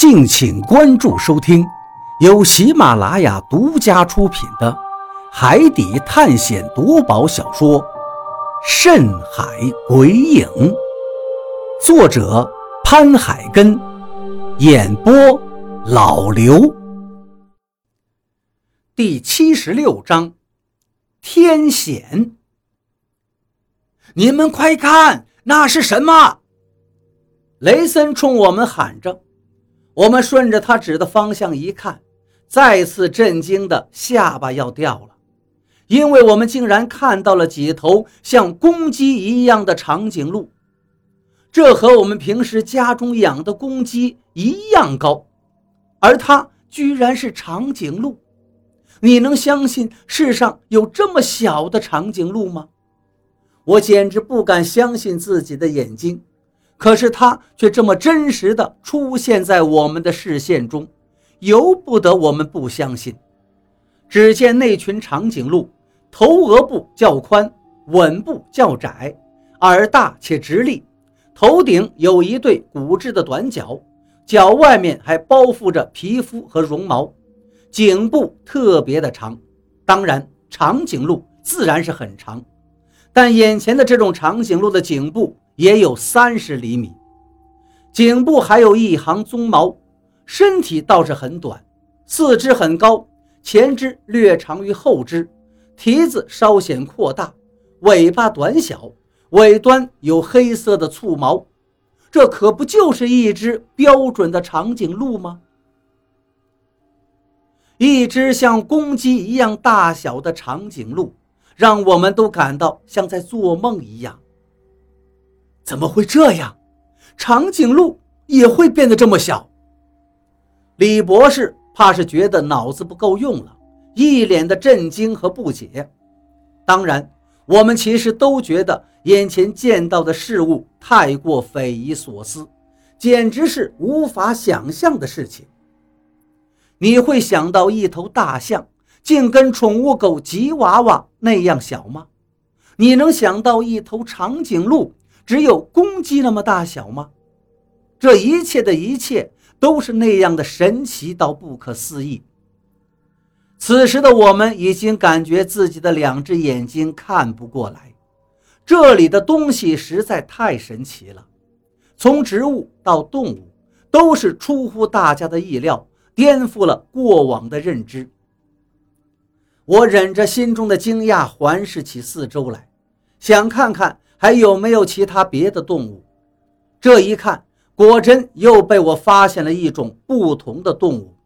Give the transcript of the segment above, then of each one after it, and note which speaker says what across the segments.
Speaker 1: 敬请关注收听，由喜马拉雅独家出品的《海底探险夺宝小说》《深海鬼影》，作者潘海根，演播老刘。第七十六章，天险！你们快看，那是什么？雷森冲我们喊着。我们顺着他指的方向一看，再次震惊的下巴要掉了，因为我们竟然看到了几头像公鸡一样的长颈鹿，这和我们平时家中养的公鸡一样高，而它居然是长颈鹿。你能相信世上有这么小的长颈鹿吗？我简直不敢相信自己的眼睛。可是它却这么真实的出现在我们的视线中，由不得我们不相信。只见那群长颈鹿，头额部较宽，吻部较窄，耳大且直立，头顶有一对骨质的短角，角外面还包覆着皮肤和绒毛，颈部特别的长。当然，长颈鹿自然是很长，但眼前的这种长颈鹿的颈部。也有三十厘米，颈部还有一行鬃毛，身体倒是很短，四肢很高，前肢略长于后肢，蹄子稍显扩大，尾巴短小，尾端有黑色的簇毛，这可不就是一只标准的长颈鹿吗？一只像公鸡一样大小的长颈鹿，让我们都感到像在做梦一样。怎么会这样？长颈鹿也会变得这么小？李博士怕是觉得脑子不够用了，一脸的震惊和不解。当然，我们其实都觉得眼前见到的事物太过匪夷所思，简直是无法想象的事情。你会想到一头大象竟跟宠物狗吉娃娃那样小吗？你能想到一头长颈鹿？只有公鸡那么大小吗？这一切的一切都是那样的神奇到不可思议。此时的我们已经感觉自己的两只眼睛看不过来，这里的东西实在太神奇了，从植物到动物都是出乎大家的意料，颠覆了过往的认知。我忍着心中的惊讶，环视起四周来，想看看。还有没有其他别的动物？这一看，果真又被我发现了一种不同的动物。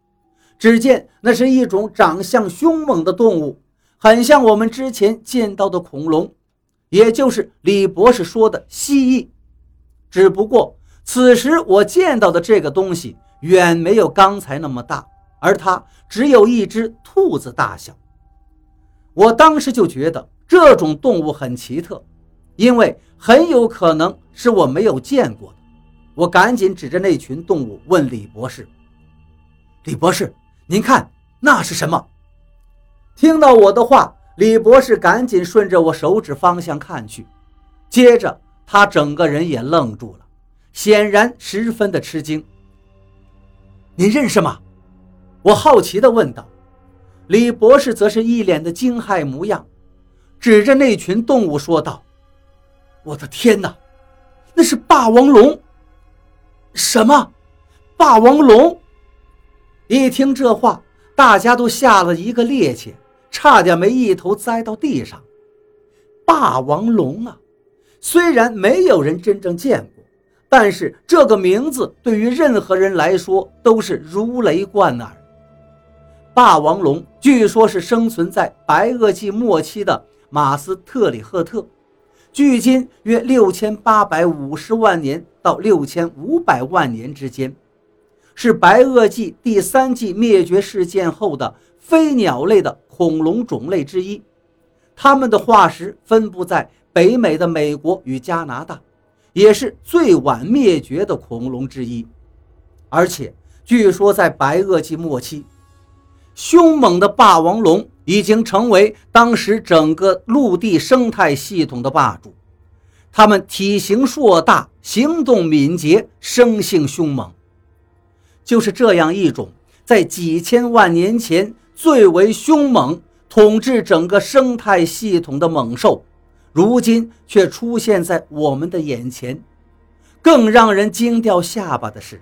Speaker 1: 只见那是一种长相凶猛的动物，很像我们之前见到的恐龙，也就是李博士说的蜥蜴。只不过此时我见到的这个东西远没有刚才那么大，而它只有一只兔子大小。我当时就觉得这种动物很奇特。因为很有可能是我没有见过的，我赶紧指着那群动物问李博士：“李博士，您看那是什么？”听到我的话，李博士赶紧顺着我手指方向看去，接着他整个人也愣住了，显然十分的吃惊。“您认识吗？”我好奇地问道。李博士则是一脸的惊骇模样，指着那群动物说道。我的天哪，那是霸王龙！什么？霸王龙？一听这话，大家都吓了一个趔趄，差点没一头栽到地上。霸王龙啊，虽然没有人真正见过，但是这个名字对于任何人来说都是如雷贯耳。霸王龙据说是生存在白垩纪末期的马斯特里赫特。距今约六千八百五十万年到六千五百万年之间，是白垩纪第三纪灭绝事件后的飞鸟类的恐龙种类之一。它们的化石分布在北美的美国与加拿大，也是最晚灭绝的恐龙之一。而且，据说在白垩纪末期，凶猛的霸王龙。已经成为当时整个陆地生态系统的霸主。它们体型硕大，行动敏捷，生性凶猛。就是这样一种在几千万年前最为凶猛、统治整个生态系统的猛兽，如今却出现在我们的眼前。更让人惊掉下巴的是，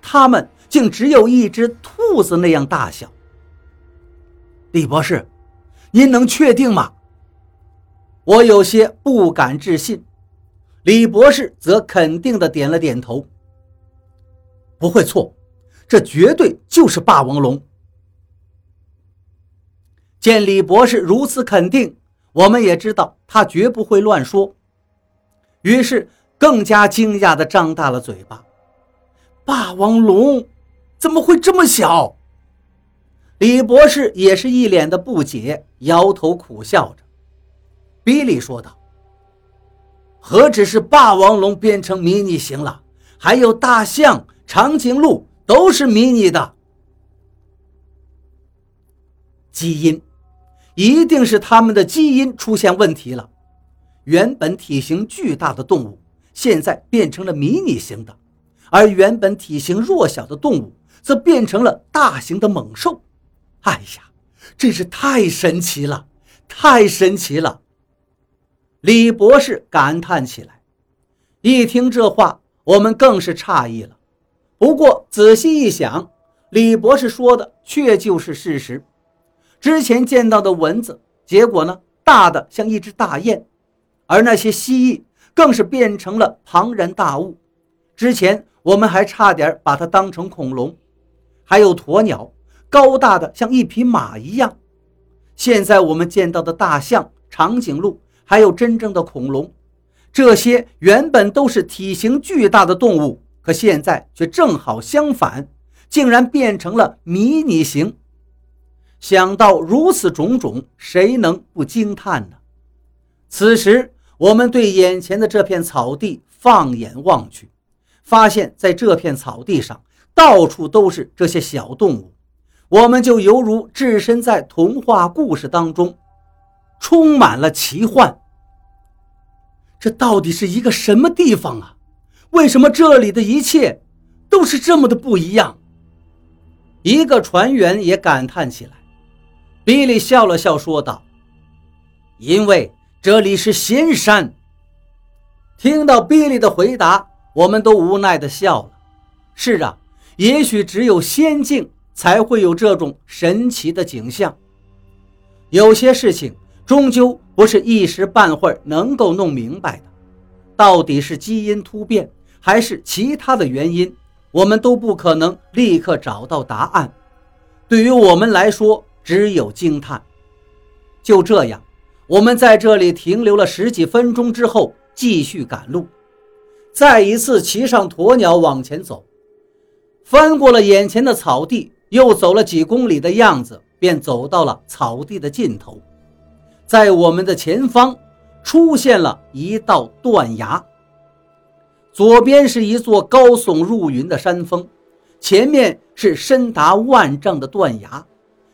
Speaker 1: 它们竟只有一只兔子那样大小。李博士，您能确定吗？我有些不敢置信。李博士则肯定的点了点头。不会错，这绝对就是霸王龙。见李博士如此肯定，我们也知道他绝不会乱说，于是更加惊讶的张大了嘴巴。霸王龙怎么会这么小？李博士也是一脸的不解，摇头苦笑着。比利说道：“何止是霸王龙变成迷你型了，还有大象、长颈鹿都是迷你的。基因一定是他们的基因出现问题了。原本体型巨大的动物，现在变成了迷你型的，而原本体型弱小的动物，则变成了大型的猛兽。”哎呀，真是太神奇了，太神奇了！李博士感叹起来。一听这话，我们更是诧异了。不过仔细一想，李博士说的确就是事实。之前见到的蚊子，结果呢，大的像一只大雁，而那些蜥蜴更是变成了庞然大物。之前我们还差点把它当成恐龙，还有鸵鸟。高大的像一匹马一样，现在我们见到的大象、长颈鹿，还有真正的恐龙，这些原本都是体型巨大的动物，可现在却正好相反，竟然变成了迷你型。想到如此种种，谁能不惊叹呢？此时，我们对眼前的这片草地放眼望去，发现在这片草地上，到处都是这些小动物。我们就犹如置身在童话故事当中，充满了奇幻。这到底是一个什么地方啊？为什么这里的一切都是这么的不一样？一个船员也感叹起来。比利笑了笑说道：“因为这里是仙山。”听到比利的回答，我们都无奈的笑了。是啊，也许只有仙境。才会有这种神奇的景象。有些事情终究不是一时半会儿能够弄明白的，到底是基因突变还是其他的原因，我们都不可能立刻找到答案。对于我们来说，只有惊叹。就这样，我们在这里停留了十几分钟之后，继续赶路，再一次骑上鸵鸟往前走，翻过了眼前的草地。又走了几公里的样子，便走到了草地的尽头，在我们的前方出现了一道断崖。左边是一座高耸入云的山峰，前面是深达万丈的断崖，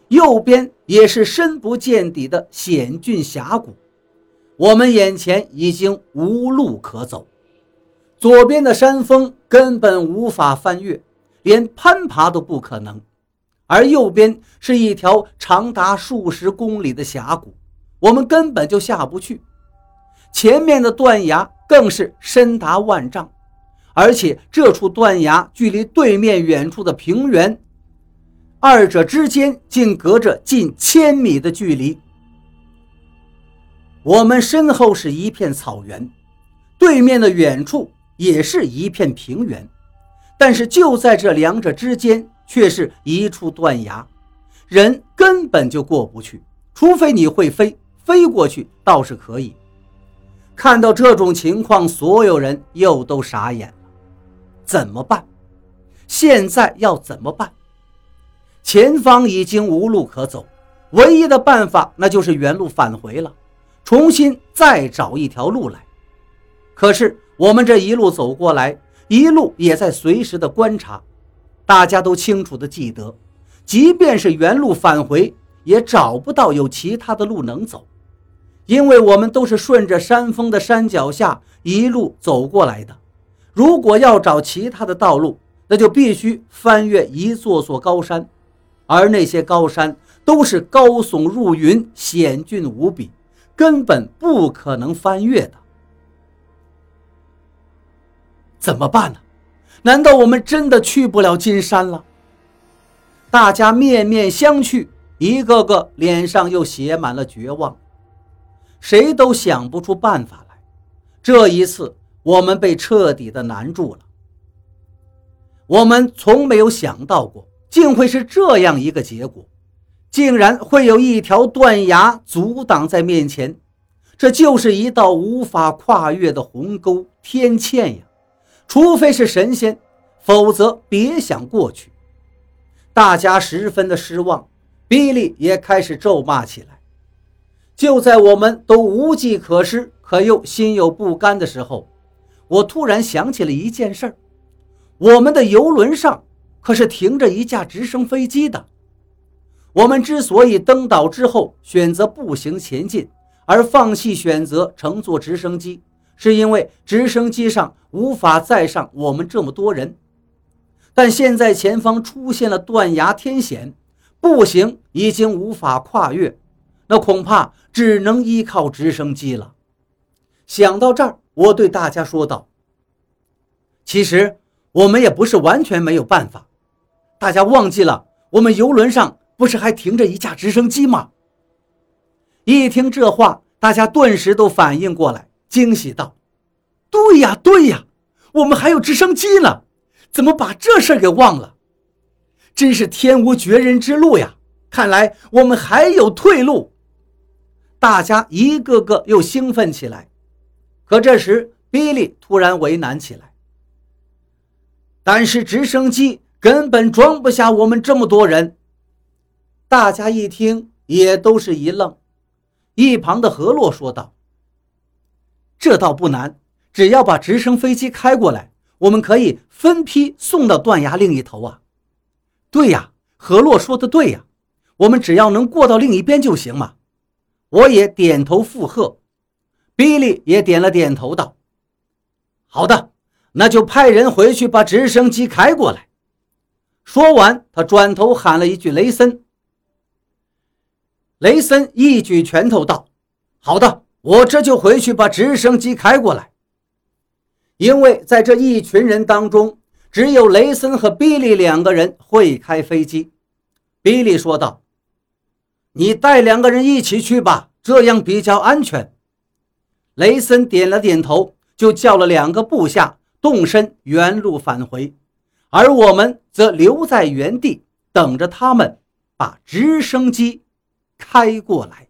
Speaker 1: 右边也是深不见底的险峻峡谷。我们眼前已经无路可走，左边的山峰根本无法翻越，连攀爬都不可能。而右边是一条长达数十公里的峡谷，我们根本就下不去。前面的断崖更是深达万丈，而且这处断崖距离对面远处的平原，二者之间竟隔着近千米的距离。我们身后是一片草原，对面的远处也是一片平原，但是就在这两者之间。却是一处断崖，人根本就过不去，除非你会飞，飞过去倒是可以。看到这种情况，所有人又都傻眼了。怎么办？现在要怎么办？前方已经无路可走，唯一的办法那就是原路返回了，重新再找一条路来。可是我们这一路走过来，一路也在随时的观察。大家都清楚地记得，即便是原路返回，也找不到有其他的路能走，因为我们都是顺着山峰的山脚下一路走过来的。如果要找其他的道路，那就必须翻越一座座高山，而那些高山都是高耸入云、险峻无比，根本不可能翻越的。怎么办呢？难道我们真的去不了金山了？大家面面相觑，一个个脸上又写满了绝望，谁都想不出办法来。这一次，我们被彻底的难住了。我们从没有想到过，竟会是这样一个结果，竟然会有一条断崖阻挡在面前，这就是一道无法跨越的鸿沟，天堑呀！除非是神仙，否则别想过去。大家十分的失望，比利也开始咒骂起来。就在我们都无计可施，可又心有不甘的时候，我突然想起了一件事儿：我们的游轮上可是停着一架直升飞机的。我们之所以登岛之后选择步行前进，而放弃选择乘坐直升机。是因为直升机上无法载上我们这么多人，但现在前方出现了断崖天险，步行已经无法跨越，那恐怕只能依靠直升机了。想到这儿，我对大家说道：“其实我们也不是完全没有办法，大家忘记了我们游轮上不是还停着一架直升机吗？”一听这话，大家顿时都反应过来。惊喜道：“对呀，对呀，我们还有直升机呢，怎么把这事给忘了？真是天无绝人之路呀！看来我们还有退路。”大家一个个又兴奋起来。可这时，比利突然为难起来。但是直升机根本装不下我们这么多人。大家一听，也都是一愣。一旁的何洛说道。这倒不难，只要把直升飞机开过来，我们可以分批送到断崖另一头啊。对呀，何洛说的对呀，我们只要能过到另一边就行嘛。我也点头附和，比利也点了点头，道：“好的，那就派人回去把直升机开过来。”说完，他转头喊了一句：“雷森！”雷森一举拳头道：“好的。”我这就回去把直升机开过来，因为在这一群人当中，只有雷森和比利两个人会开飞机。比利说道：“你带两个人一起去吧，这样比较安全。”雷森点了点头，就叫了两个部下动身原路返回，而我们则留在原地等着他们把直升机开过来。